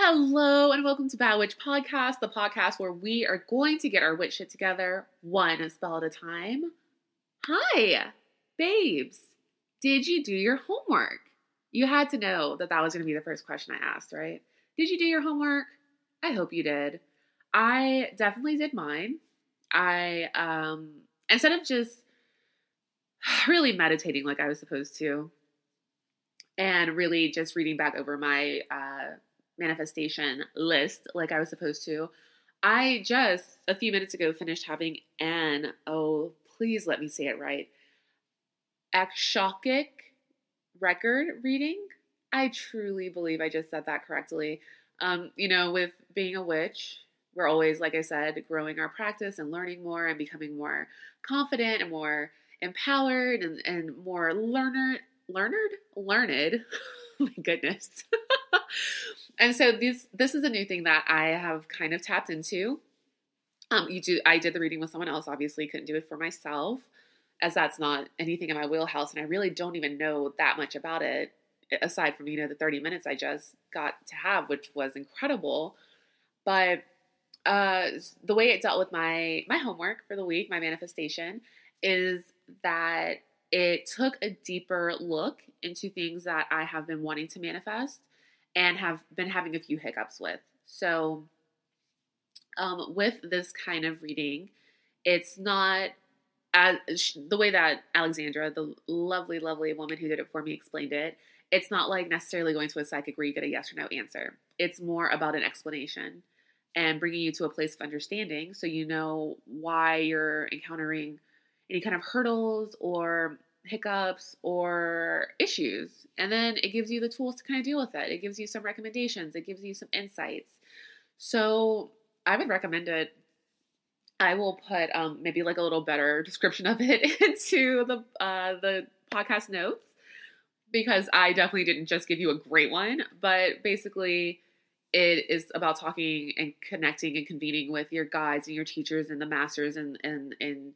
Hello and welcome to Bad Witch Podcast, the podcast where we are going to get our witch shit together one spell at a time. Hi, babes. Did you do your homework? You had to know that that was going to be the first question I asked, right? Did you do your homework? I hope you did. I definitely did mine. I um instead of just really meditating like I was supposed to and really just reading back over my uh manifestation list like I was supposed to. I just a few minutes ago finished having an oh please let me say it right Akashic record reading. I truly believe I just said that correctly. Um, you know, with being a witch, we're always, like I said, growing our practice and learning more and becoming more confident and more empowered and, and more learner learned learned. oh my goodness. and so this this is a new thing that I have kind of tapped into. Um, you do I did the reading with someone else, obviously couldn't do it for myself, as that's not anything in my wheelhouse, and I really don't even know that much about it, aside from you know the 30 minutes I just got to have, which was incredible. But uh, the way it dealt with my my homework for the week, my manifestation, is that it took a deeper look into things that I have been wanting to manifest and have been having a few hiccups with. So, um, with this kind of reading, it's not as the way that Alexandra, the lovely, lovely woman who did it for me, explained it. It's not like necessarily going to a psychic where you get a yes or no answer. It's more about an explanation and bringing you to a place of understanding so you know why you're encountering any kind of hurdles or hiccups or issues. And then it gives you the tools to kind of deal with it. It gives you some recommendations, it gives you some insights. So I would recommend it. I will put um, maybe like a little better description of it into the uh, the podcast notes because I definitely didn't just give you a great one, but basically it is about talking and connecting and convening with your guides and your teachers and the masters and and and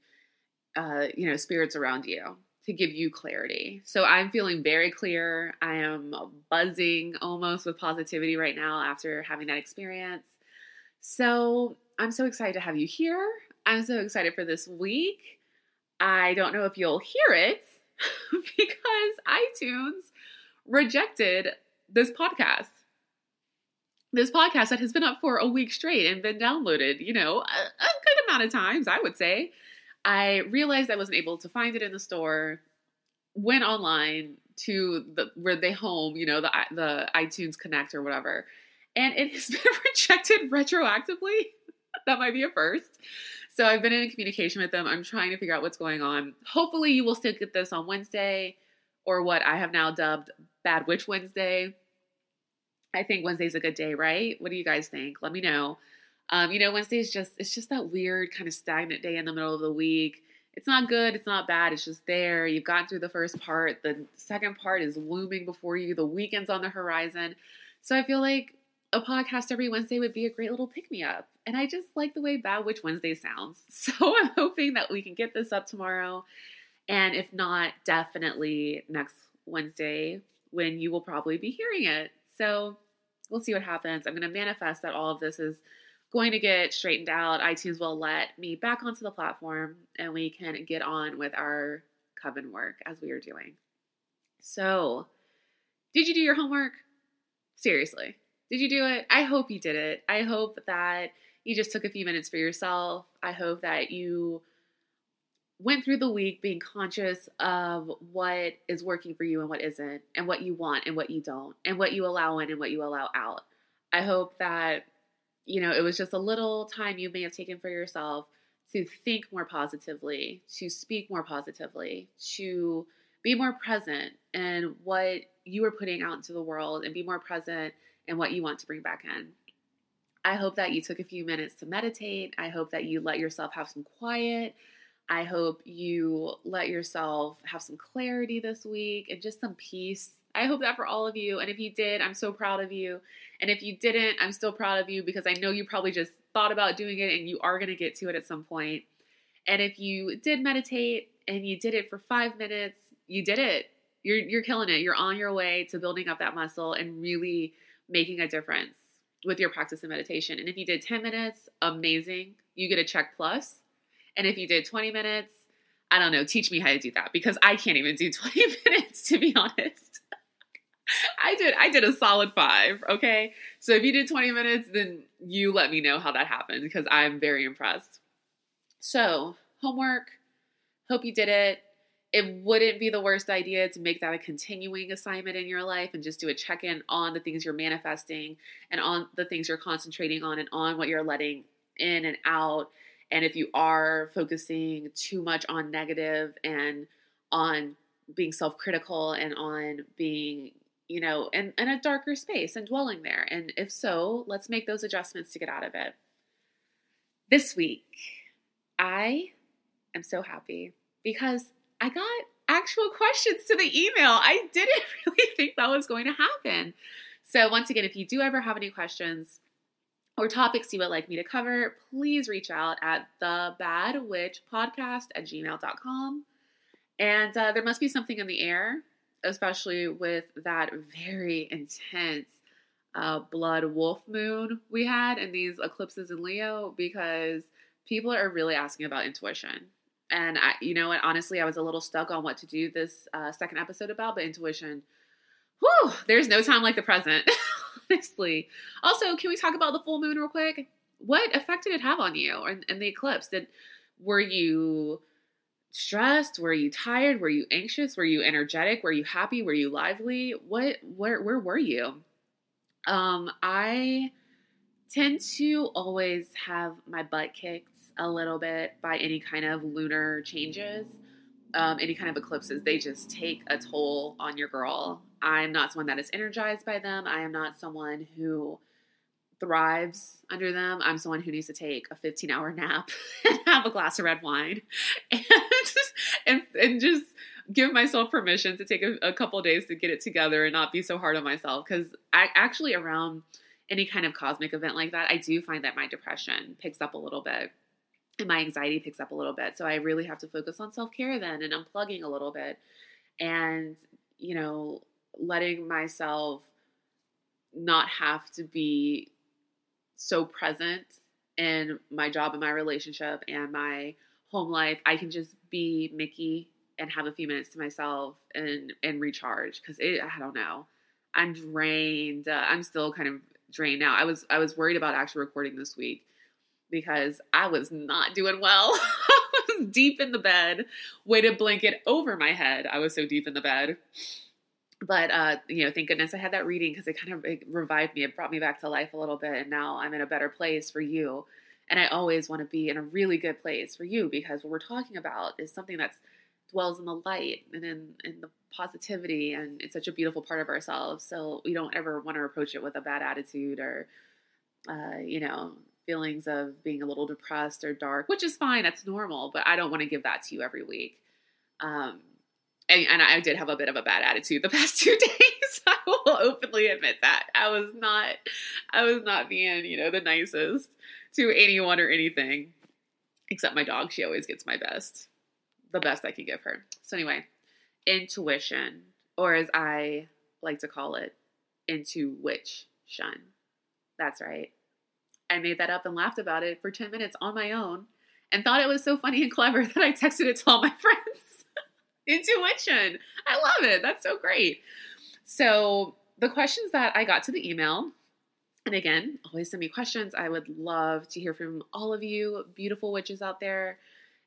uh, you know spirits around you to give you clarity. So I'm feeling very clear. I am buzzing almost with positivity right now after having that experience. So I'm so excited to have you here. I'm so excited for this week. I don't know if you'll hear it because iTunes rejected this podcast. This podcast that has been up for a week straight and been downloaded, you know, a, a good amount of times, I would say. I realized I wasn't able to find it in the store. Went online to the where they home, you know, the the iTunes Connect or whatever, and it has been rejected retroactively. that might be a first. So I've been in communication with them. I'm trying to figure out what's going on. Hopefully, you will still get this on Wednesday, or what I have now dubbed Bad Witch Wednesday. I think Wednesday's a good day, right? What do you guys think? Let me know. Um, you know, Wednesday is just it's just that weird kind of stagnant day in the middle of the week. It's not good, it's not bad, it's just there. You've gotten through the first part, the second part is looming before you, the weekend's on the horizon. So I feel like a podcast every Wednesday would be a great little pick me up. And I just like the way Bad Witch Wednesday sounds. So I'm hoping that we can get this up tomorrow. And if not, definitely next Wednesday when you will probably be hearing it. So we'll see what happens. I'm going to manifest that all of this is going to get straightened out. iTunes will let me back onto the platform and we can get on with our coven work as we are doing. So, did you do your homework? Seriously, did you do it? I hope you did it. I hope that you just took a few minutes for yourself. I hope that you went through the week being conscious of what is working for you and what isn't, and what you want and what you don't, and what you allow in and what you allow out. I hope that you know, it was just a little time you may have taken for yourself to think more positively, to speak more positively, to be more present in what you are putting out into the world and be more present in what you want to bring back in. I hope that you took a few minutes to meditate. I hope that you let yourself have some quiet. I hope you let yourself have some clarity this week and just some peace I hope that for all of you. And if you did, I'm so proud of you. And if you didn't, I'm still proud of you because I know you probably just thought about doing it and you are going to get to it at some point. And if you did meditate and you did it for five minutes, you did it. You're, you're killing it. You're on your way to building up that muscle and really making a difference. with your practice of meditation. And if you did 10 minutes, amazing. You get a check plus. And if you did 20 minutes, I don't know, teach me how to do that because I can't even do 20 minutes to be honest. I did I did a solid 5, okay? So if you did 20 minutes, then you let me know how that happened because I'm very impressed. So, homework, hope you did it. It wouldn't be the worst idea to make that a continuing assignment in your life and just do a check in on the things you're manifesting and on the things you're concentrating on and on what you're letting in and out and if you are focusing too much on negative and on being self critical and on being, you know, in, in a darker space and dwelling there. And if so, let's make those adjustments to get out of it. This week, I am so happy because I got actual questions to the email. I didn't really think that was going to happen. So, once again, if you do ever have any questions, or topics you would like me to cover, please reach out at the bad witch podcast at gmail.com. And uh, there must be something in the air, especially with that very intense uh, blood wolf moon we had and these eclipses in Leo, because people are really asking about intuition. And I, you know what, honestly, I was a little stuck on what to do this uh, second episode about, but intuition, whew, there's no time like the present. honestly. Also, can we talk about the full moon real quick? What effect did it have on you and, and the eclipse? Did were you stressed? Were you tired? Were you anxious? Were you energetic? Were you happy? Were you lively? What where where were you? Um, I tend to always have my butt kicked a little bit by any kind of lunar changes, um, any kind of eclipses. They just take a toll on your girl. I'm not someone that is energized by them. I am not someone who thrives under them. I'm someone who needs to take a 15 hour nap and have a glass of red wine and and, and just give myself permission to take a, a couple days to get it together and not be so hard on myself. Because I actually around any kind of cosmic event like that, I do find that my depression picks up a little bit and my anxiety picks up a little bit. So I really have to focus on self care then and unplugging a little bit. And, you know, letting myself not have to be so present in my job and my relationship and my home life. I can just be Mickey and have a few minutes to myself and and recharge because I don't know. I'm drained. Uh, I'm still kind of drained now. I was I was worried about actually recording this week because I was not doing well. I was deep in the bed, weighted blanket over my head. I was so deep in the bed but uh, you know, thank goodness I had that reading because it kind of it revived me. It brought me back to life a little bit, and now I'm in a better place for you. And I always want to be in a really good place for you because what we're talking about is something that dwells in the light and in in the positivity, and it's such a beautiful part of ourselves. So we don't ever want to approach it with a bad attitude or, uh, you know, feelings of being a little depressed or dark, which is fine. That's normal, but I don't want to give that to you every week. Um, and, and I did have a bit of a bad attitude the past two days. I will openly admit that I was not, I was not being, you know, the nicest to anyone or anything, except my dog. She always gets my best, the best I can give her. So anyway, intuition, or as I like to call it, into which shun. That's right. I made that up and laughed about it for 10 minutes on my own and thought it was so funny and clever that I texted it to all my friends. Intuition. I love it. That's so great. So, the questions that I got to the email, and again, always send me questions. I would love to hear from all of you beautiful witches out there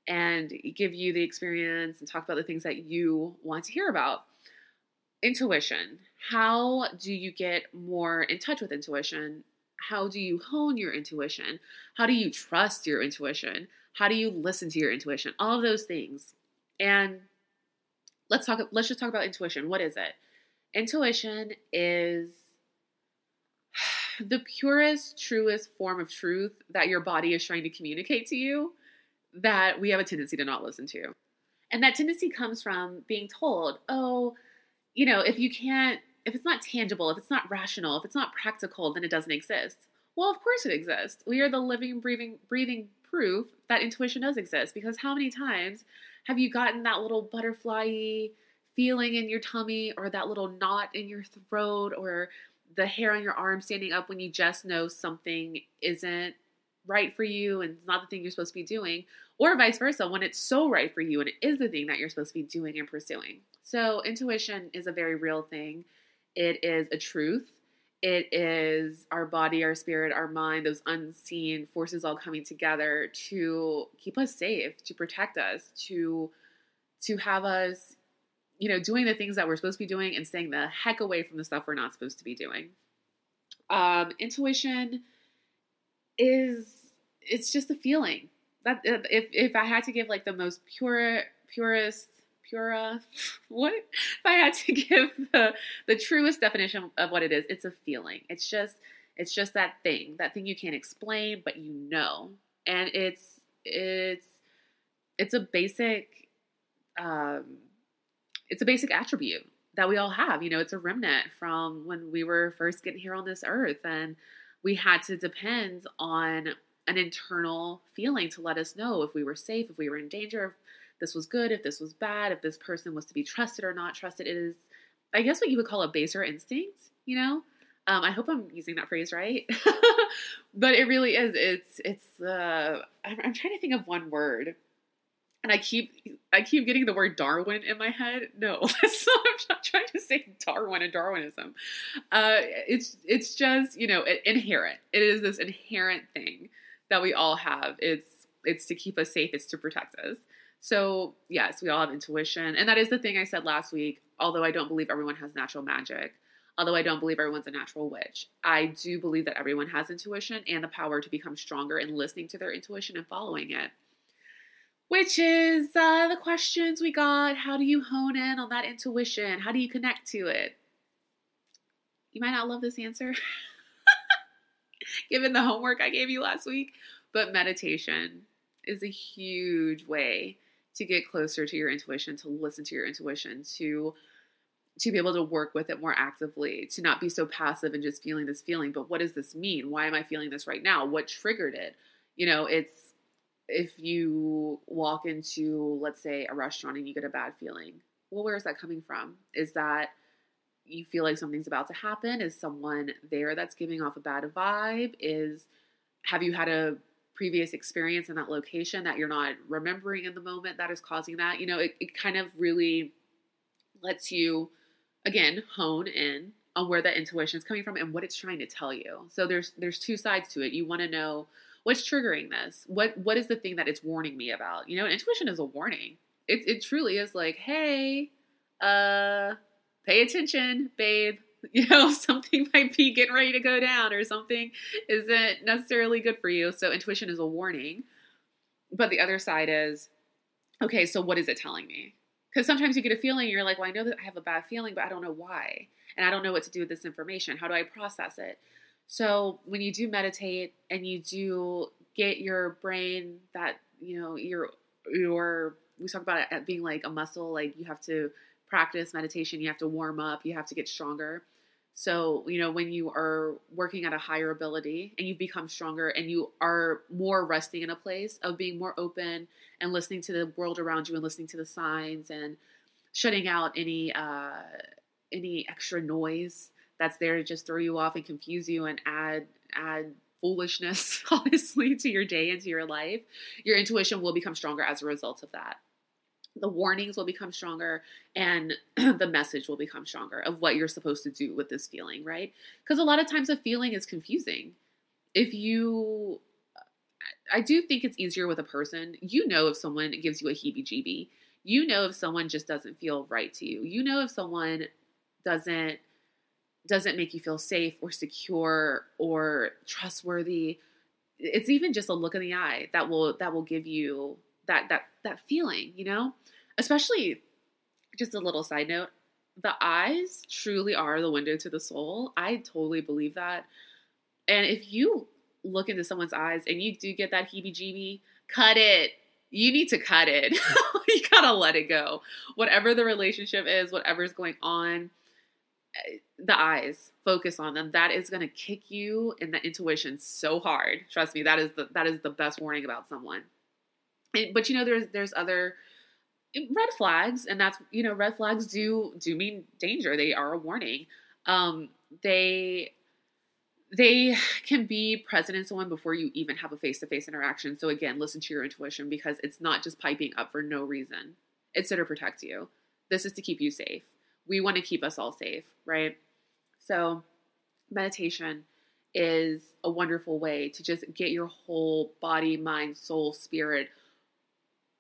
and give you the experience and talk about the things that you want to hear about. Intuition. How do you get more in touch with intuition? How do you hone your intuition? How do you trust your intuition? How do you listen to your intuition? All of those things. And let's talk let's just talk about intuition. What is it? Intuition is the purest, truest form of truth that your body is trying to communicate to you that we have a tendency to not listen to. And that tendency comes from being told, oh, you know, if you can't, if it's not tangible, if it's not rational, if it's not practical, then it doesn't exist. Well, of course it exists. We are the living, breathing, breathing proof that intuition does exist because how many times have you gotten that little butterfly feeling in your tummy or that little knot in your throat or the hair on your arm standing up when you just know something isn't right for you and it's not the thing you're supposed to be doing, or vice versa, when it's so right for you and it is the thing that you're supposed to be doing and pursuing. So, intuition is a very real thing. It is a truth. It is our body, our spirit, our mind, those unseen forces all coming together to keep us safe, to protect us, to to have us, you know, doing the things that we're supposed to be doing and staying the heck away from the stuff we're not supposed to be doing. Um, intuition is it's just a feeling that if if I had to give like the most pure purest pura. What? If I had to give the the truest definition of what it is it's a feeling. It's just it's just that thing that thing you can't explain but you know. And it's it's it's a basic um it's a basic attribute that we all have. You know it's a remnant from when we were first getting here on this earth and we had to depend on an internal feeling to let us know if we were safe, if we were in danger, this was good, if this was bad, if this person was to be trusted or not trusted. It is, I guess, what you would call a baser instinct, you know? Um, I hope I'm using that phrase right, but it really is. It's it's. Uh, I'm, I'm trying to think of one word, and I keep I keep getting the word Darwin in my head. No. I'm not trying to say Darwin and Darwinism. Uh, it's it's just you know inherent. It is this inherent thing that we all have. It's it's to keep us safe, it's to protect us. So, yes, we all have intuition. And that is the thing I said last week, although I don't believe everyone has natural magic. Although I don't believe everyone's a natural witch, I do believe that everyone has intuition and the power to become stronger in listening to their intuition and following it. Which is uh, the questions we got. How do you hone in on that intuition? How do you connect to it? You might not love this answer. given the homework I gave you last week. But meditation is a huge way to get closer to your intuition, to listen to your intuition, to to be able to work with it more actively, to not be so passive and just feeling this feeling, but what does this mean? Why am I feeling this right now? What triggered it? You know, it's if you walk into, let's say, a restaurant and you get a bad feeling, well, where is that coming from? Is that you feel like something's about to happen? Is someone there that's giving off a bad vibe? Is have you had a previous experience in that location that you're not remembering in the moment that is causing that? You know, it, it kind of really lets you again hone in on where that intuition is coming from and what it's trying to tell you. So there's there's two sides to it. You want to know what's triggering this. What what is the thing that it's warning me about? You know, intuition is a warning. It it truly is like, hey, uh pay attention, babe. You know, something might be getting ready to go down or something isn't necessarily good for you. So, intuition is a warning. But the other side is, okay, so what is it telling me? Because sometimes you get a feeling, you're like, well, I know that I have a bad feeling, but I don't know why. And I don't know what to do with this information. How do I process it? So, when you do meditate and you do get your brain that, you know, your, your, we talk about it being like a muscle, like you have to practice meditation, you have to warm up, you have to get stronger. So, you know, when you are working at a higher ability and you become stronger and you are more resting in a place of being more open and listening to the world around you and listening to the signs and shutting out any uh, any extra noise that's there to just throw you off and confuse you and add add foolishness honestly to your day and to your life, your intuition will become stronger as a result of that the warnings will become stronger and the message will become stronger of what you're supposed to do with this feeling, right? Because a lot of times a feeling is confusing. If you, I do think it's easier with a person. You know, if someone gives you a heebie jeebie, you know, if someone just doesn't feel right to you, you know, if someone doesn't doesn't make you feel safe or secure or trustworthy it's even just a look in the eye that will that will give you that that that feeling, you know? Especially just a little side note, the eyes truly are the window to the soul. I totally believe that. And if you look into someone's eyes and you do get that heebie jeebie, cut it. You need to cut it. you gotta let it go. Whatever the relationship is, whatever's going on, eh, the eyes, focus on them. That is gonna kick you in the intuition so hard. Trust me, that is the that is the best warning about someone but you know there's there's other red flags and that's you know red flags do do mean danger they are a warning Um, they they can be present in someone before you even have a face-to-face interaction. So again, listen to your intuition because it's not just piping up for no reason. It's there to protect you. This is to keep you safe. We want to keep us all safe, right? So meditation is a wonderful way to just get your whole body, mind, soul, spirit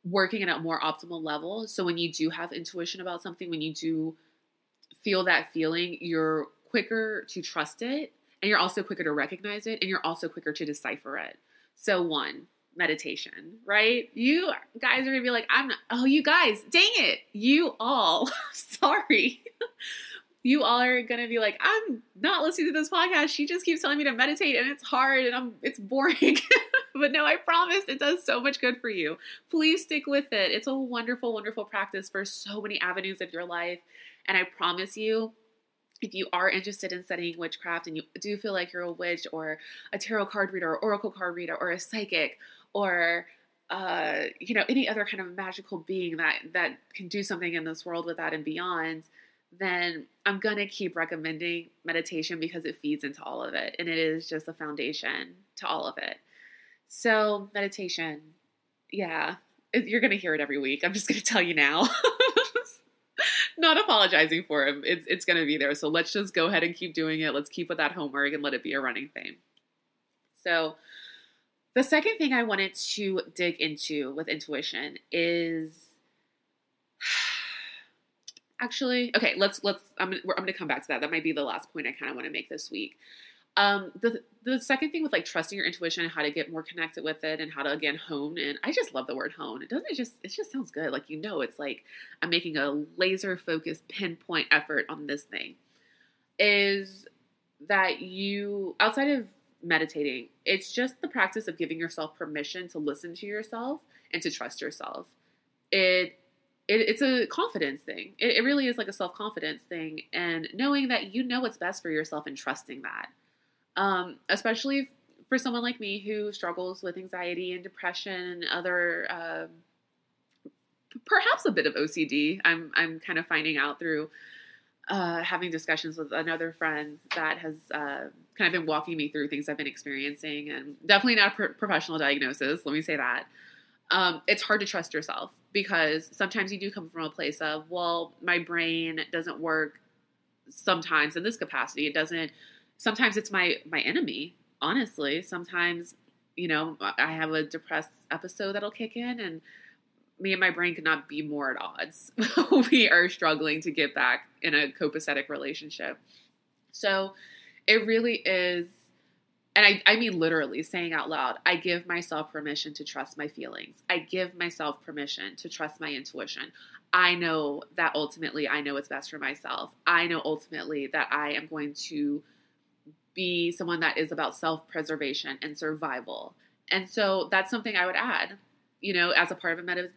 working at a more optimal level. So when you do have intuition about something, when you do feel that feeling, you're quicker to trust it and you're also quicker to recognize it and you're also quicker to decipher it. So one, meditation, right? You guys are going to be like, I'm not, oh, you guys, dang it. You all, sorry you all are gonna be like, I'm not listening to this podcast. She just keeps telling me to meditate and it's hard and I'm it's boring. but no, I promise it does so much good for you. Please stick with it. It's a wonderful, wonderful practice for so many avenues of your life. And I promise you, if you are interested in studying witchcraft and you do feel like you're a witch or a tarot card reader or oracle card reader or a psychic or uh, you know any other kind of magical being that that can do something in this world with that and beyond then I'm going to keep recommending meditation because it feeds into all of it and it is just a foundation to all of it. So, meditation, yeah, you're going to hear it every week. I'm just going to tell you now. Not apologizing for it. It's it's going to be there. So let's just go ahead and keep doing it. Let's keep with that homework and let it be a running thing. So, the second thing I wanted to dig into with intuition is actually. Okay let's let's i'm gonna, I'm gonna come back to that. That might be the last point i kind of want to make this week. Um the the second thing with like trusting your intuition and how to get more connected with it and how to again hone and i just love the word hone. It doesn't it just it just sounds good. Like you know it's like i'm making a laser focused pinpoint effort on this thing. Is that you outside of meditating it's just the practice of giving yourself permission to listen to yourself and to trust yourself. It it, it's a confidence thing. It, it really is like a self confidence thing, and knowing that you know what's best for yourself and trusting that. Um, especially for someone like me who struggles with anxiety and depression and other, uh, perhaps a bit of OCD. I'm I'm kind of finding out through uh, having discussions with another friend that has uh, kind of been walking me through things I've been experiencing, and definitely not a pro- professional diagnosis. Let me say that. Um, it's hard to trust yourself because sometimes you do come from a place of, well, my brain doesn't work sometimes in this capacity. It doesn't sometimes it's my my enemy, honestly. Sometimes, you know, I have a depressed episode that'll kick in and me and my brain could not be more at odds. we are struggling to get back in a copacetic relationship. So it really is and I, I mean literally saying out loud, I give myself permission to trust my feelings. I give myself permission to trust my intuition. I know that ultimately I know what's best for myself. I know ultimately that I am going to be someone that is about self preservation and survival. And so that's something I would add, you know, as a part of a med-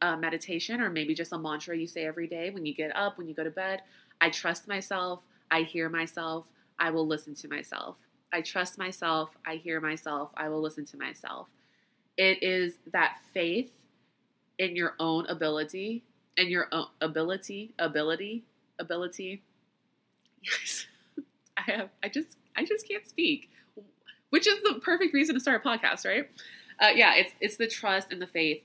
uh, meditation or maybe just a mantra you say every day when you get up, when you go to bed. I trust myself. I hear myself. I will listen to myself. I trust myself. I hear myself. I will listen to myself. It is that faith in your own ability and your own ability, ability, ability. Yes, I have. I just, I just can't speak, which is the perfect reason to start a podcast, right? Uh, yeah, it's it's the trust and the faith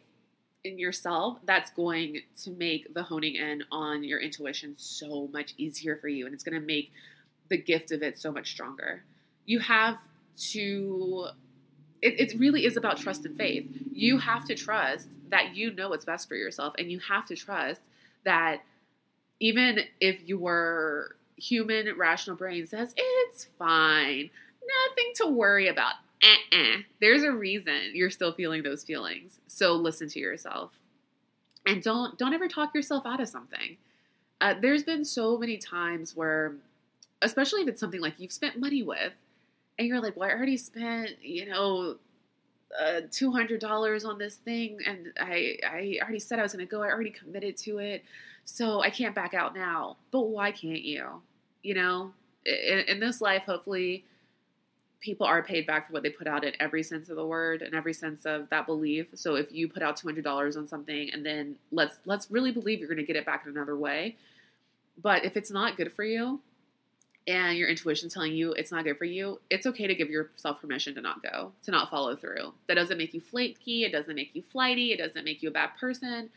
in yourself that's going to make the honing in on your intuition so much easier for you, and it's going to make the gift of it so much stronger you have to it, it, really is about trust and faith. You have to trust that you know what's best for yourself, and you have to trust that even if your human rational brain says it's fine, nothing to worry about. Uh-uh. There's a reason you're still feeling those feelings. So listen to yourself, and don't don't ever talk yourself out of something. Uh, there's been so many times where, especially if it's something like you've spent money with, and you're like, well, I already spent, you know, uh, two hundred dollars on this thing, and I I already said I was going to go. I already committed to it, so I can't back out now. But why can't you? You know, in, in this life, hopefully, people are paid back for what they put out in every sense of the word and every sense of that belief. So if you put out two hundred dollars on something, and then let's let's really believe you're going to get it back in another way. But if it's not good for you, and your intuition telling you it's not good for you, it's okay to give yourself permission to not go, to not follow through. That doesn't make you flaky, it doesn't make you flighty, it doesn't make you a bad person.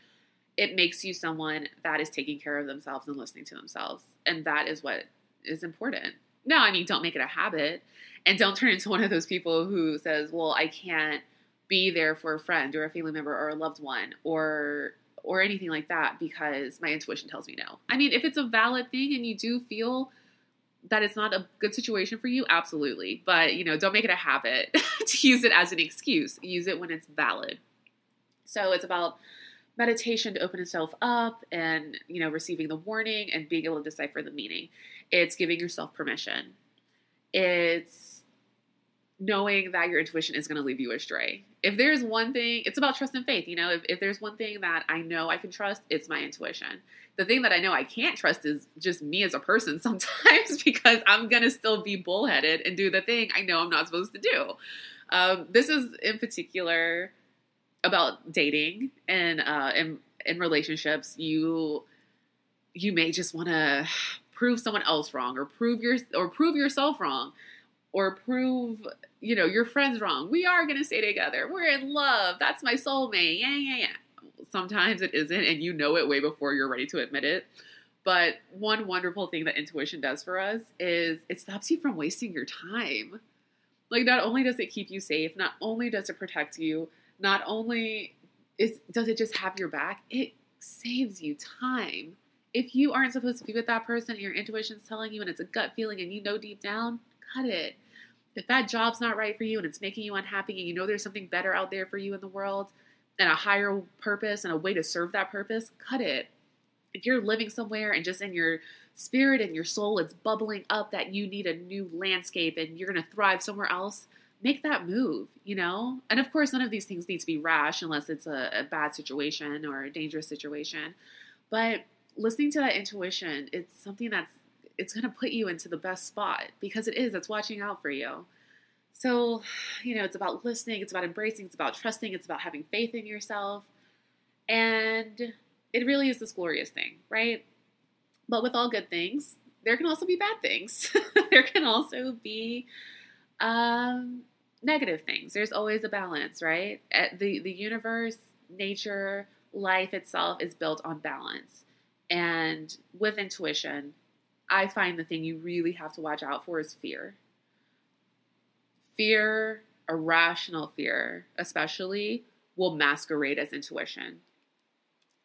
It makes you someone that is taking care of themselves and listening to themselves. And that is what is important. No, I mean, don't make it a habit and don't turn into one of those people who says, well, I can't be there for a friend or a family member or a loved one or or anything like that because my intuition tells me no. I mean, if it's a valid thing and you do feel that it's not a good situation for you, absolutely. But, you know, don't make it a habit to use it as an excuse. Use it when it's valid. So it's about meditation to open itself up and, you know, receiving the warning and being able to decipher the meaning. It's giving yourself permission. It's knowing that your intuition is going to leave you astray. If there's one thing, it's about trust and faith. You know, if, if there's one thing that I know I can trust, it's my intuition. The thing that I know I can't trust is just me as a person sometimes because I'm going to still be bullheaded and do the thing I know I'm not supposed to do. Um, this is in particular about dating and uh, in, in relationships. You you may just want to prove someone else wrong or prove your or prove yourself wrong or prove you know your friends wrong. We are going to stay together. We're in love. That's my soulmate. Yeah yeah yeah. Sometimes it isn't and you know it way before you're ready to admit it. But one wonderful thing that intuition does for us is it stops you from wasting your time. Like not only does it keep you safe not only does it protect you not only is does it just have your back it saves you time. If you aren't supposed to be with that person and your intuition's telling you and it's a gut feeling and you know deep down, cut it. If that job's not right for you and it's making you unhappy and you know there's something better out there for you in the world and a higher purpose and a way to serve that purpose, cut it. If you're living somewhere and just in your spirit and your soul it's bubbling up that you need a new landscape and you're going to thrive somewhere else, make that move, you know? And of course, none of these things need to be rash unless it's a, a bad situation or a dangerous situation. But listening to that intuition, it's something that's it's going to put you into the best spot because it is. It's watching out for you. So, you know, it's about listening, it's about embracing, it's about trusting, it's about having faith in yourself. And it really is this glorious thing, right? But with all good things, there can also be bad things. there can also be um, negative things. There's always a balance, right? The the universe, nature, life itself is built on balance. And with intuition, I find the thing you really have to watch out for is fear. Fear, irrational fear, especially, will masquerade as intuition.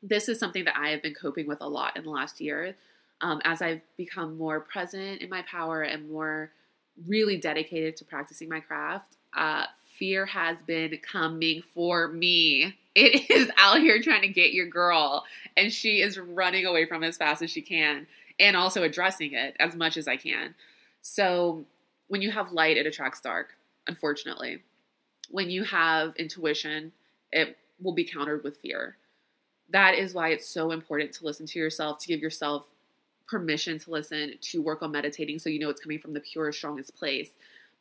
This is something that I have been coping with a lot in the last year. Um, as I've become more present in my power and more really dedicated to practicing my craft, uh, fear has been coming for me. It is out here trying to get your girl, and she is running away from it as fast as she can, and also addressing it as much as I can. So, when you have light, it attracts dark, unfortunately. When you have intuition, it will be countered with fear. That is why it's so important to listen to yourself, to give yourself permission to listen, to work on meditating so you know it's coming from the purest, strongest place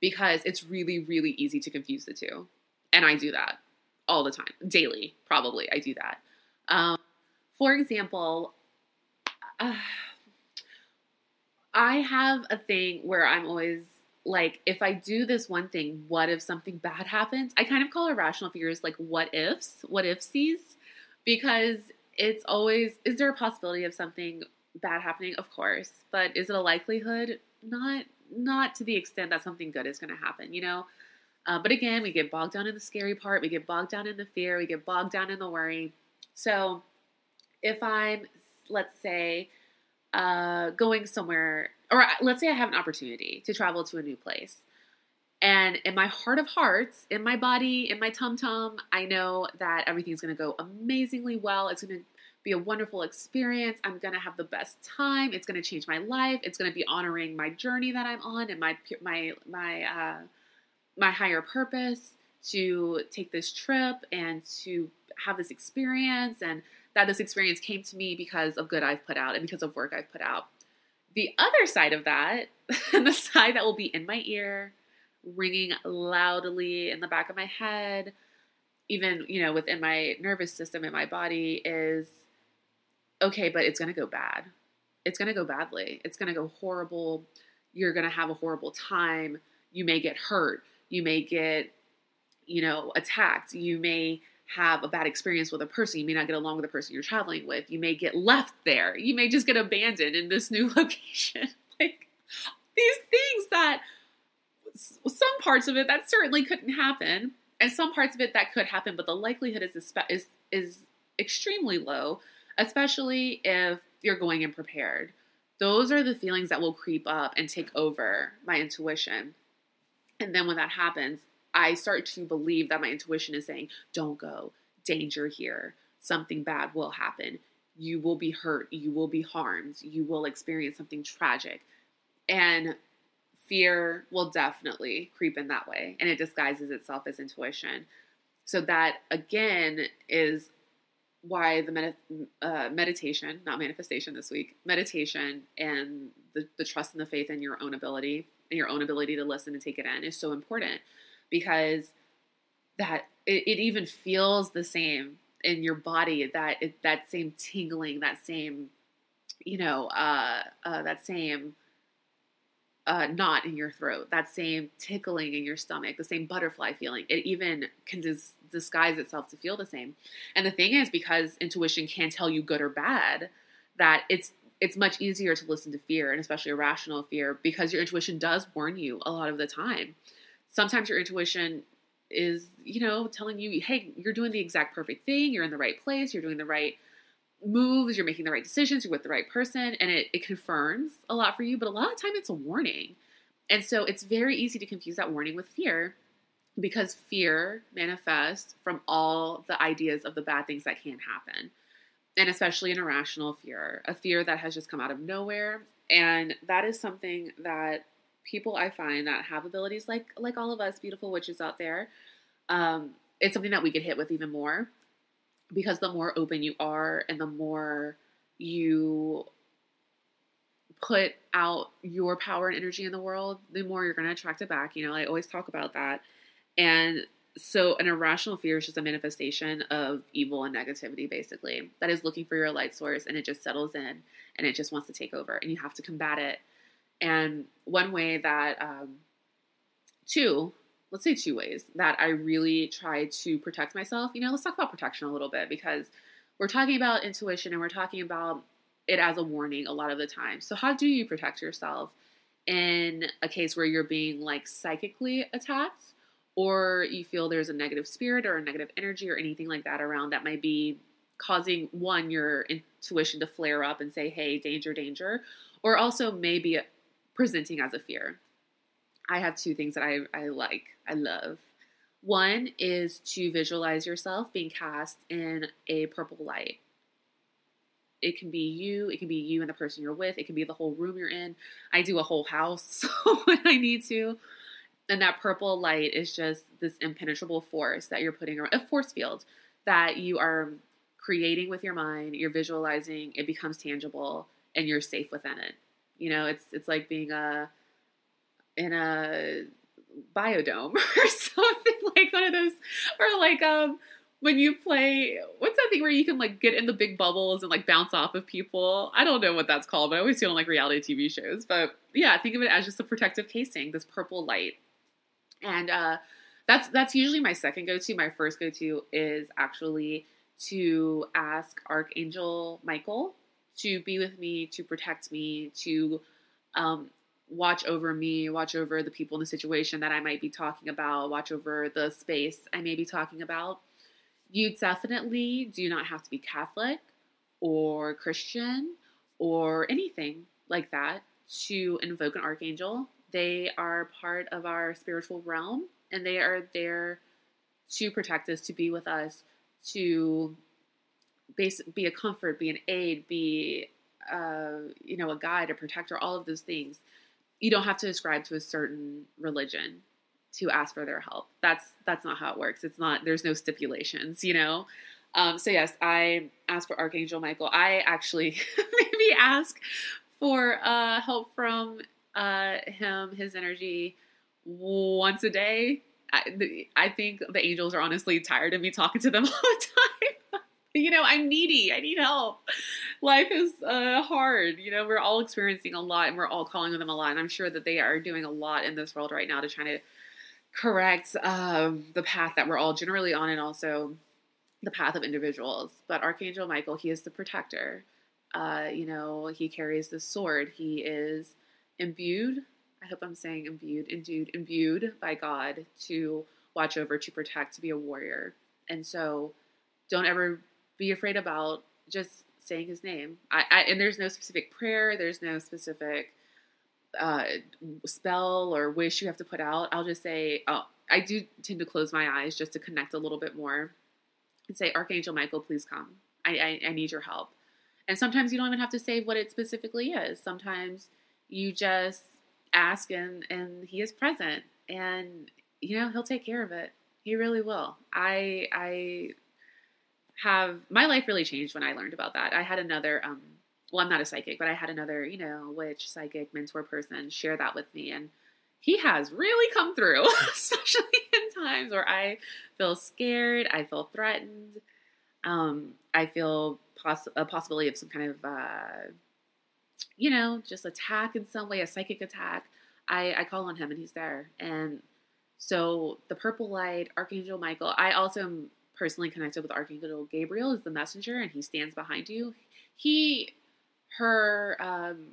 because it's really, really easy to confuse the two. And I do that all the time, daily, probably. I do that. Um, for example, uh, I have a thing where I'm always like, if I do this one thing, what if something bad happens? I kind of call irrational fears like what ifs, what ifsies, because it's always, is there a possibility of something bad happening? Of course. But is it a likelihood? Not not to the extent that something good is going to happen, you know? Uh, but again, we get bogged down in the scary part, we get bogged down in the fear, we get bogged down in the worry. So if I'm, let's say, uh, going somewhere, or let's say I have an opportunity to travel to a new place. And in my heart of hearts, in my body, in my tum tum, I know that everything's going to go amazingly well. It's going to be a wonderful experience. I'm going to have the best time. It's going to change my life. It's going to be honoring my journey that I'm on and my my my uh, my higher purpose to take this trip and to have this experience and that this experience came to me because of good I've put out and because of work I've put out. The other side of that, the side that will be in my ear, ringing loudly in the back of my head, even, you know, within my nervous system in my body is okay, but it's going to go bad. It's going to go badly. It's going to go horrible. you're going to have a horrible time. You may get hurt. You may get, you know, attacked. You may have a bad experience with a person. You may not get along with the person you're traveling with. You may get left there. You may just get abandoned in this new location. like these things that some parts of it that certainly couldn't happen, and some parts of it that could happen, but the likelihood is is is extremely low, especially if you're going in prepared. Those are the feelings that will creep up and take over my intuition. And then when that happens, I start to believe that my intuition is saying, don't go, danger here, something bad will happen. You will be hurt, you will be harmed, you will experience something tragic. And fear will definitely creep in that way, and it disguises itself as intuition. So, that again is why the med- uh, meditation, not manifestation this week, meditation and the, the trust and the faith in your own ability and your own ability to listen and take it in is so important because that it, it even feels the same in your body that it, that same tingling that same you know uh, uh, that same uh, knot in your throat that same tickling in your stomach the same butterfly feeling. It even can dis- disguise itself to feel the same. And the thing is because intuition can tell you good or bad that it's it's much easier to listen to fear and especially irrational fear because your intuition does warn you a lot of the time sometimes your intuition is, you know, telling you, hey, you're doing the exact perfect thing, you're in the right place, you're doing the right moves, you're making the right decisions, you're with the right person, and it, it confirms a lot for you, but a lot of time it's a warning. And so it's very easy to confuse that warning with fear because fear manifests from all the ideas of the bad things that can happen. And especially an irrational fear, a fear that has just come out of nowhere. And that is something that people I find that have abilities like like all of us beautiful witches out there, um, it's something that we get hit with even more because the more open you are and the more you put out your power and energy in the world, the more you're going to attract it back. You know, I always talk about that. And so, an irrational fear is just a manifestation of evil and negativity, basically, that is looking for your light source and it just settles in and it just wants to take over, and you have to combat it and one way that, um, two, let's say two ways that I really try to protect myself. You know, let's talk about protection a little bit because we're talking about intuition and we're talking about it as a warning a lot of the time. So, how do you protect yourself in a case where you're being like psychically attacked? Or you feel there's a negative spirit or a negative energy or anything like that around that might be causing one, your intuition to flare up and say, hey, danger, danger, or also maybe presenting as a fear. I have two things that I, I like, I love. One is to visualize yourself being cast in a purple light. It can be you, it can be you and the person you're with, it can be the whole room you're in. I do a whole house when I need to. And that purple light is just this impenetrable force that you're putting around, a force field that you are creating with your mind, you're visualizing, it becomes tangible, and you're safe within it. You know, it's it's like being a in a biodome or something like one of those, or like um when you play what's that thing where you can like get in the big bubbles and like bounce off of people? I don't know what that's called but i always it on like reality tv shows. But yeah think of it as just a protective casing this purple light. And uh that's that's usually my second go-to. My first go-to is actually to ask archangel michael to be with me, to protect me, to um, watch over me, watch over the people in the situation that I might be talking about, watch over the space I may be talking about. You definitely do not have to be Catholic or Christian or anything like that to invoke an archangel. They are part of our spiritual realm and they are there to protect us, to be with us, to be a comfort, be an aid, be uh, you know a guide, a protector, all of those things. You don't have to ascribe to a certain religion to ask for their help. That's that's not how it works. It's not. There's no stipulations, you know. Um, so yes, I ask for Archangel Michael. I actually maybe ask for uh, help from uh, him, his energy, once a day. I, I think the angels are honestly tired of me talking to them all the time. You know, I'm needy. I need help. Life is uh, hard. You know, we're all experiencing a lot and we're all calling on them a lot. And I'm sure that they are doing a lot in this world right now to try to correct um, the path that we're all generally on and also the path of individuals. But Archangel Michael, he is the protector. Uh, you know, he carries the sword. He is imbued. I hope I'm saying imbued, endued, imbued by God to watch over, to protect, to be a warrior. And so don't ever be afraid about just saying his name. I, I and there's no specific prayer, there's no specific uh, spell or wish you have to put out. I'll just say, oh, I do tend to close my eyes just to connect a little bit more and say, Archangel Michael, please come. I, I, I need your help. And sometimes you don't even have to say what it specifically is. Sometimes you just ask and and he is present and you know he'll take care of it. He really will. I I have my life really changed when I learned about that. I had another um well I'm not a psychic, but I had another, you know, witch psychic mentor person share that with me and he has really come through, especially in times where I feel scared, I feel threatened, um, I feel poss- a possibility of some kind of, uh, you know, just attack in some way, a psychic attack. I, I call on him and he's there. And so the purple light, Archangel Michael, I also am personally connected with Archangel Gabriel is the messenger and he stands behind you. He, her, um,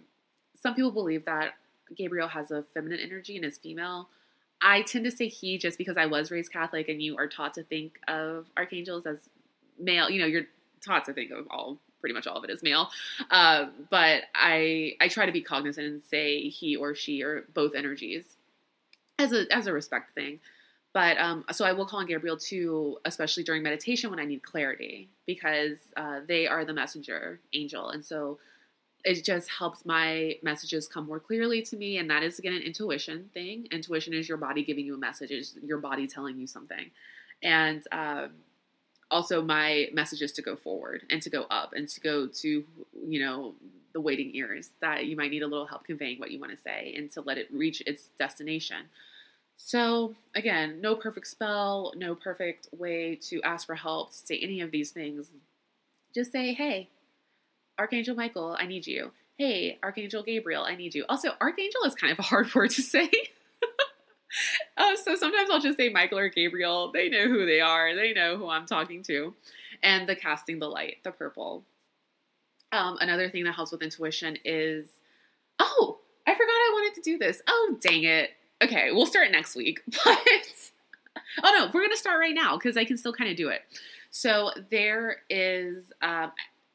some people believe that Gabriel has a feminine energy and is female. I tend to say he just because I was raised Catholic and you are taught to think of archangels as male. You know, you're taught to think of all pretty much all of it as male. Uh, but I I try to be cognizant and say he or she or both energies as a as a respect thing. But um, so I will call on Gabriel too, especially during meditation when I need clarity, because uh, they are the messenger angel, and so it just helps my messages come more clearly to me. And that is again an intuition thing. Intuition is your body giving you a message, is your body telling you something, and um, also my messages to go forward and to go up and to go to you know the waiting ears that you might need a little help conveying what you want to say and to let it reach its destination. So, again, no perfect spell, no perfect way to ask for help, to say any of these things. Just say, hey, Archangel Michael, I need you. Hey, Archangel Gabriel, I need you. Also, Archangel is kind of a hard word to say. uh, so sometimes I'll just say Michael or Gabriel. They know who they are, they know who I'm talking to. And the casting the light, the purple. Um, another thing that helps with intuition is oh, I forgot I wanted to do this. Oh, dang it. Okay, we'll start next week. But oh no, we're gonna start right now because I can still kind of do it. So there is um,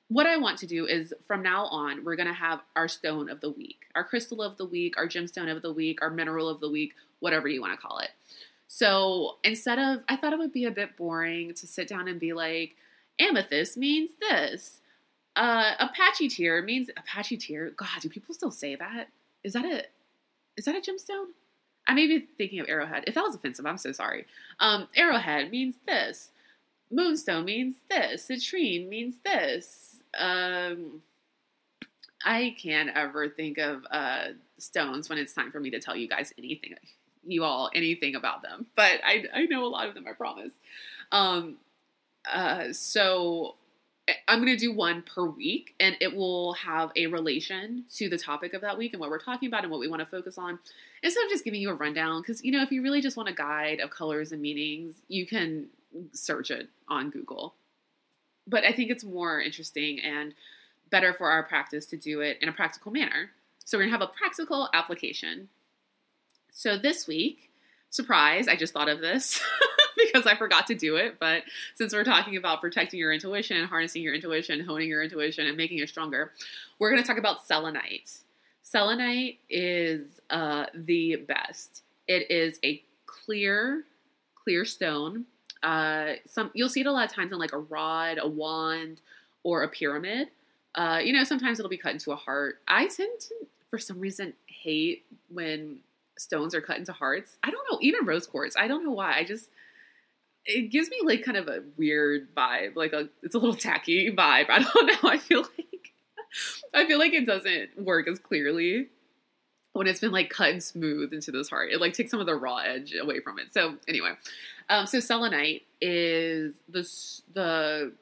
what I want to do is from now on, we're to have our stone of the week, our crystal of the week, our gemstone of the week, our mineral of the week, whatever you want to call it. So instead of, I thought it would be a bit boring to sit down and be like, amethyst means this. Uh, Apache tear means Apache tear. God, do people still say that? Is that a, is that a gemstone? I may be thinking of arrowhead. If that was offensive, I'm so sorry. Um, arrowhead means this. Moonstone means this. Citrine means this um, I can't ever think of uh, stones when it's time for me to tell you guys anything, you all anything about them. But I, I know a lot of them, I promise. Um, uh, so I'm going to do one per week, and it will have a relation to the topic of that week and what we're talking about and what we want to focus on. Instead of just giving you a rundown, because you know, if you really just want a guide of colors and meanings, you can search it on Google but I think it's more interesting and better for our practice to do it in a practical manner. So we're gonna have a practical application. So this week, surprise, I just thought of this because I forgot to do it. But since we're talking about protecting your intuition, harnessing your intuition, honing your intuition, and making it stronger, we're gonna talk about selenite. Selenite is uh, the best. It is a clear, clear stone uh, some you'll see it a lot of times on like a rod, a wand, or a pyramid. Uh, you know, sometimes it'll be cut into a heart. I tend to, for some reason, hate when stones are cut into hearts. I don't know, even rose quartz. I don't know why. I just it gives me like kind of a weird vibe, like a it's a little tacky vibe. I don't know. I feel like I feel like it doesn't work as clearly when it's been like cut and smooth into this heart. It like takes some of the raw edge away from it. So anyway, um, so selenite is the the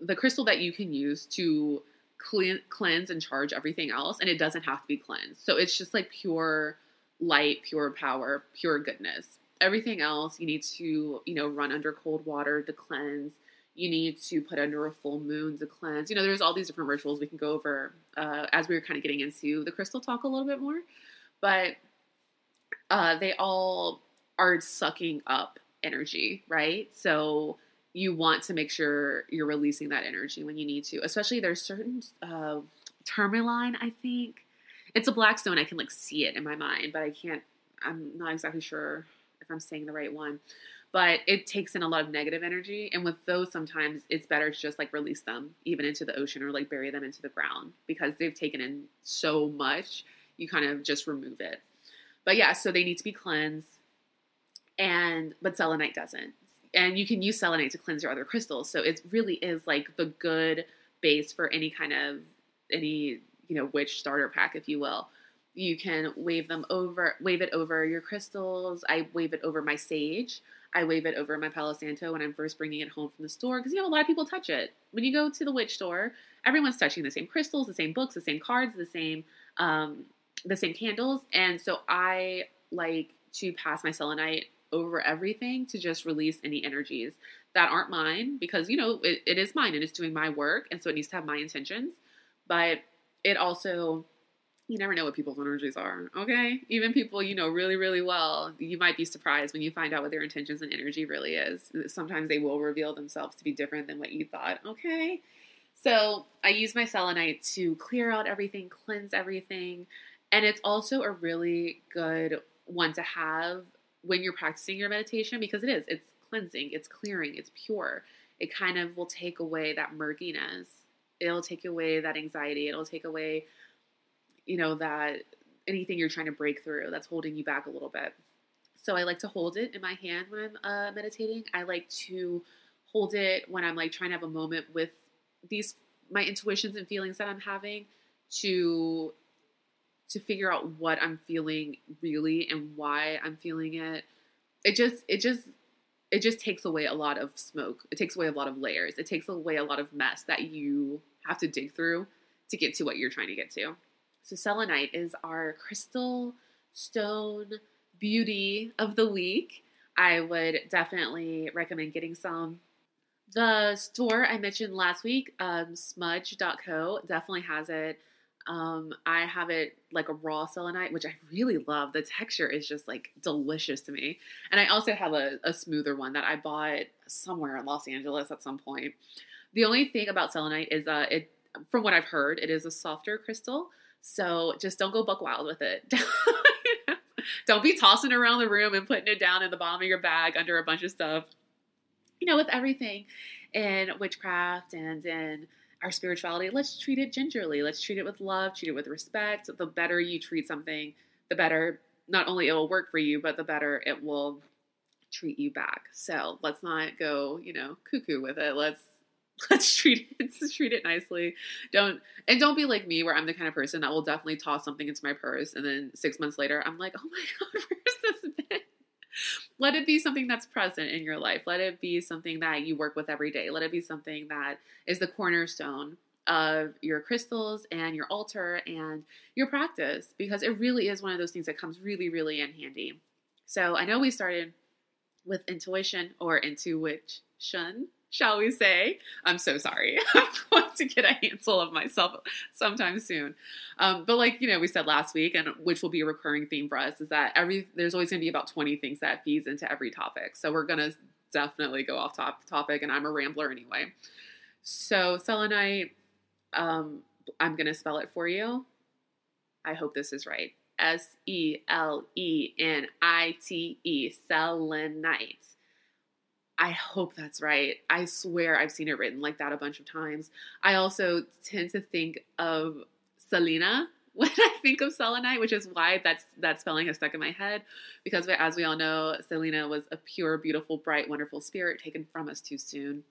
the crystal that you can use to clean, cleanse and charge everything else, and it doesn't have to be cleansed. So it's just like pure light, pure power, pure goodness. Everything else you need to, you know, run under cold water to cleanse. You need to put under a full moon to cleanse. You know, there's all these different rituals we can go over uh, as we were kind of getting into the crystal talk a little bit more. But uh, they all are sucking up energy, right? So you want to make sure you're releasing that energy when you need to. Especially there's certain uh, tourmaline, I think. It's a black stone. I can like see it in my mind, but I can't. I'm not exactly sure if I'm saying the right one. But it takes in a lot of negative energy, and with those, sometimes it's better to just like release them even into the ocean or like bury them into the ground because they've taken in so much. You kind of just remove it. But yeah, so they need to be cleansed, and but selenite doesn't and you can use selenite to cleanse your other crystals. So it really is like the good base for any kind of any you know witch starter pack, if you will. You can wave them over, wave it over your crystals. I wave it over my sage. I wave it over my Palo Santo when I'm first bringing it home from the store because you know a lot of people touch it. When you go to the witch store, everyone's touching the same crystals, the same books, the same cards, the same um, the same candles, and so I like to pass my selenite over everything to just release any energies that aren't mine because you know it, it is mine and it's doing my work and so it needs to have my intentions but it also you never know what people's energies are okay? Even people you know really really well you might be surprised when you find out what their intentions and energy really is. Sometimes they will reveal themselves to be different than what you thought okay? So i use my selenite to clear out everything cleanse everything and it's also a really good one to have when you're practicing your meditation because it is it's cleansing it's clearing it's pure. It kind of will take away that murkiness. It'll take away that anxiety. It'll take away you know that anything you're trying to break through that's holding you back a little bit so i like to hold it in my hand when i'm uh, meditating i like to hold it when i'm like trying to have a moment with these my intuitions and feelings that i'm having to to figure out what I'm feeling really and why I'm feeling it. It just it just it just takes away a lot of smoke. It takes away a lot of layers. It takes away a lot of mess that you have to dig through to get to what you're trying to get to. So selenite is our crystal stone beauty of the week. I would definitely recommend getting some. The store I mentioned last week, um, smudge.co, definitely has it. Um, I have it like a raw selenite, which I really love. The texture is just like delicious to me. And I also have a, a smoother one that I bought somewhere in Los Angeles at some point. The only thing about selenite is uh, it, from what I've heard, it is a softer crystal. So just don't go buck wild with it. don't be tossing around the room and putting it down in the bottom of your bag under a bunch of stuff. You know, with everything in witchcraft and in our spirituality, let's treat it gingerly. Let's treat it with love, treat it with respect. The better you treat something, the better not only it will work for you, but the better it will treat you back. So let's not go, you know, cuckoo with it. Let's let's treat it treat it nicely. Don't and don't be like me where I'm the kind of person that will definitely toss something into my purse and then six months later I'm like, oh my god, where's this been? let it be something that's present in your life. Let it be something that you work with every day. Let it be something that is the cornerstone of your crystals and your altar and your practice because it really is one of those things that comes really, really in handy. So I know we started with intuition or intuition, shall we say. I'm so sorry. I'm going to get a handful of myself sometime soon. Um, but like, you know, we said last week, and which will be a recurring theme for us, is that every there's always going to be about 20 things that feeds into every topic. So we're going to definitely go off top topic, and I'm a rambler anyway. So selenite, um, I'm going to spell it for you. I hope this is right. S E L E N I T E, selenite. I hope that's right. I swear I've seen it written like that a bunch of times. I also tend to think of Selena when I think of selenite, which is why that's that spelling has stuck in my head. Because as we all know, Selena was a pure, beautiful, bright, wonderful spirit taken from us too soon.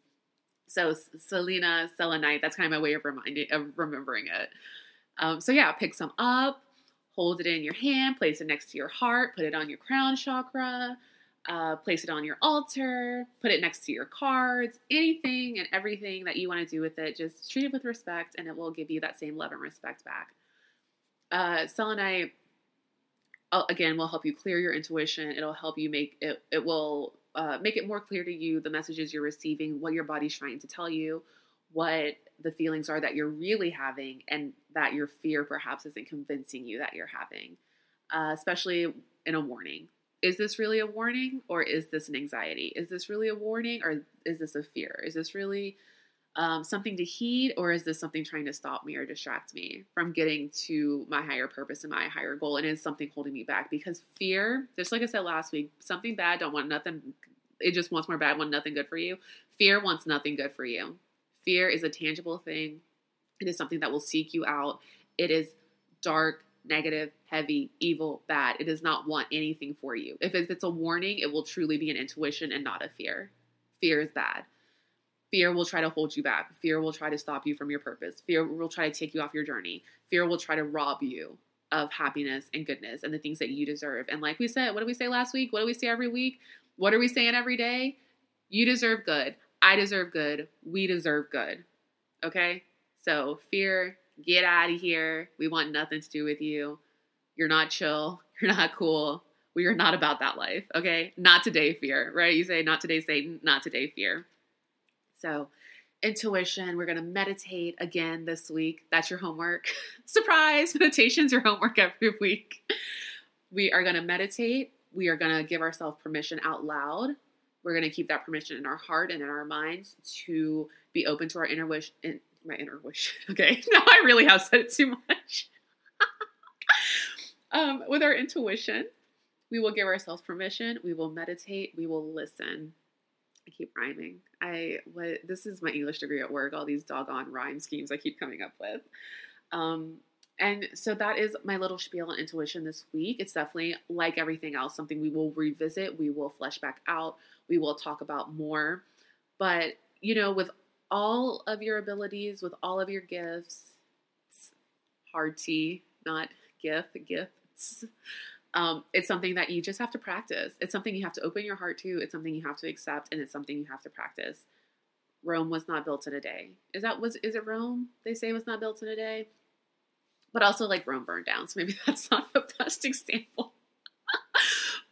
So Selena, selenite, that's kind of my way of reminding of remembering it. Um, so yeah, pick some up, hold it in your hand, place it next to your heart, put it on your crown chakra uh, place it on your altar, put it next to your cards, anything and everything that you want to do with it. Just treat it with respect, and it will give you that same love and respect back. Uh, selenite, uh, again, will help you clear your intuition. It'll help you make it. It will uh, make it more clear to you the messages you're receiving, what your body's trying to tell you, what the feelings are that you're really having, and that your fear perhaps isn't convincing you that you're having, uh, especially in a warning is this really a warning or is this an anxiety? Is this really a warning or is this a fear? Is this really um, something to heed or is this something trying to stop me or distract me from getting to my higher purpose and my higher goal? And is something holding me back? Because fear, just like I said last week, something bad don't want nothing. It just wants more bad, want nothing good for you. Fear wants nothing good for you. Fear is a tangible thing. It is something that will seek you out. It is dark negative, heavy, evil, bad. It does not want anything for you. If it's a warning, it will truly be an intuition and not a fear. Fear is bad. Fear will try to hold you back. Fear will try to stop you from your purpose. Fear will try to take you off your journey. Fear will try to rob you of happiness and goodness and the things that you deserve. And like we said, what did we say last week? What do we say every week? What are we saying every day? You deserve good. I deserve good. We deserve good. Okay? So fear Get out of here. We want nothing to do with you. You're not chill. You're not cool. We are not about that life. Okay. Not today, fear, right? You say, not today, Satan. Not today, fear. So, intuition. We're going to meditate again this week. That's your homework. Surprise! Meditation's your homework every week. We are going to meditate. We are going to give ourselves permission out loud. We're going to keep that permission in our heart and in our minds to be open to our inner wish, my inner wish. Okay, now I really have said it too much. um, with our intuition, we will give ourselves permission. We will meditate. We will listen. I keep rhyming. I what this is my English degree at work. All these doggone rhyme schemes I keep coming up with. Um, and so that is my little spiel on intuition this week. It's definitely like everything else, something we will revisit. We will flesh back out. We will talk about more. But you know, with all of your abilities, with all of your gifts. hard T, not gift, gifts. Um, it's something that you just have to practice. It's something you have to open your heart to. It's something you have to accept, and it's something you have to practice. Rome was not built in a day. Is that was is it Rome? They say was not built in a day, but also like Rome burned down. So maybe that's not the best example.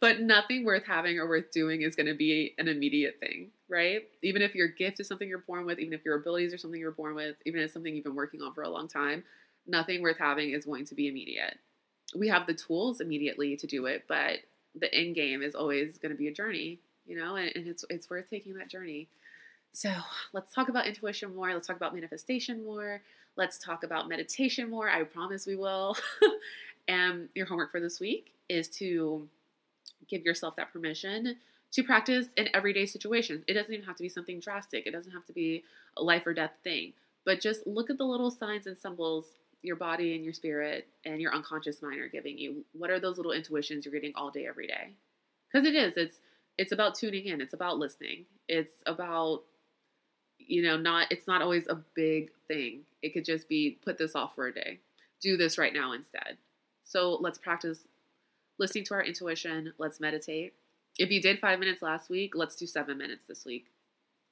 But nothing worth having or worth doing is going to be an immediate thing, right? Even if your gift is something you're born with, even if your abilities are something you're born with, even if it's something you've been working on for a long time, nothing worth having is going to be immediate. We have the tools immediately to do it, but the end game is always going to be a journey, you know, and, and it's it's worth taking that journey. So let's talk about intuition more. Let's talk about manifestation more. Let's talk about meditation more. I promise we will. and your homework for this week is to give yourself that permission to practice in everyday situations. It doesn't even have to be something drastic, it doesn't have to be a life or death thing. But just look at the little signs and symbols your body and your spirit and your unconscious mind are giving you. What are those little intuitions you're getting all day, every day? Because it is. It's it's about tuning in. It's about listening. It's about you know not. It's not always a big thing. It could just be put this off for a day. Do this right now instead. So let's practice listening to our intuition. Let's meditate. If you did five minutes last week, let's do seven minutes this week.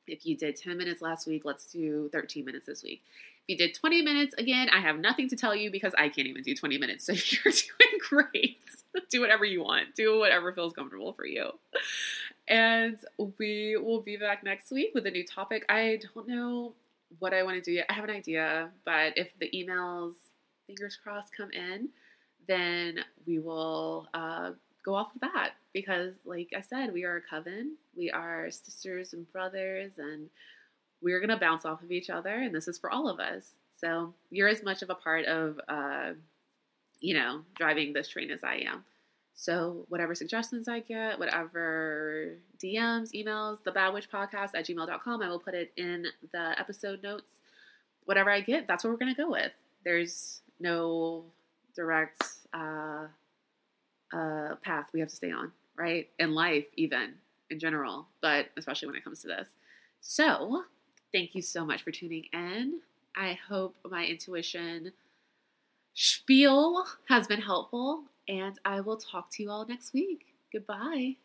If you did 10 minutes last week, let's do 13 minutes this week. If you did 20 minutes, again, I have nothing to tell you because I can't even do 20 minutes. So you're doing great. do whatever you want, do whatever feels comfortable for you. And we will be back next week with a new topic. I don't know what I want to do yet. I have an idea, but if the emails, fingers crossed, come in, then we will uh, go off of that because, like I said, we are a coven. We are sisters and brothers, and we're going to bounce off of each other, and this is for all of us. So you're as much of a part of, uh, you know, driving this train as I am. So whatever suggestions I get, whatever DMs, emails, the Bad Witch Podcast at gmail.com, I will put it in the episode notes. Whatever I get, that's what we're going to go with. There's no direct uh, uh, path we have to stay on, right? In life, even in general, but especially when it comes to this. So, thank you so much for tuning in. I hope my intuition spiel has been helpful, and I will talk to you all next week. Goodbye.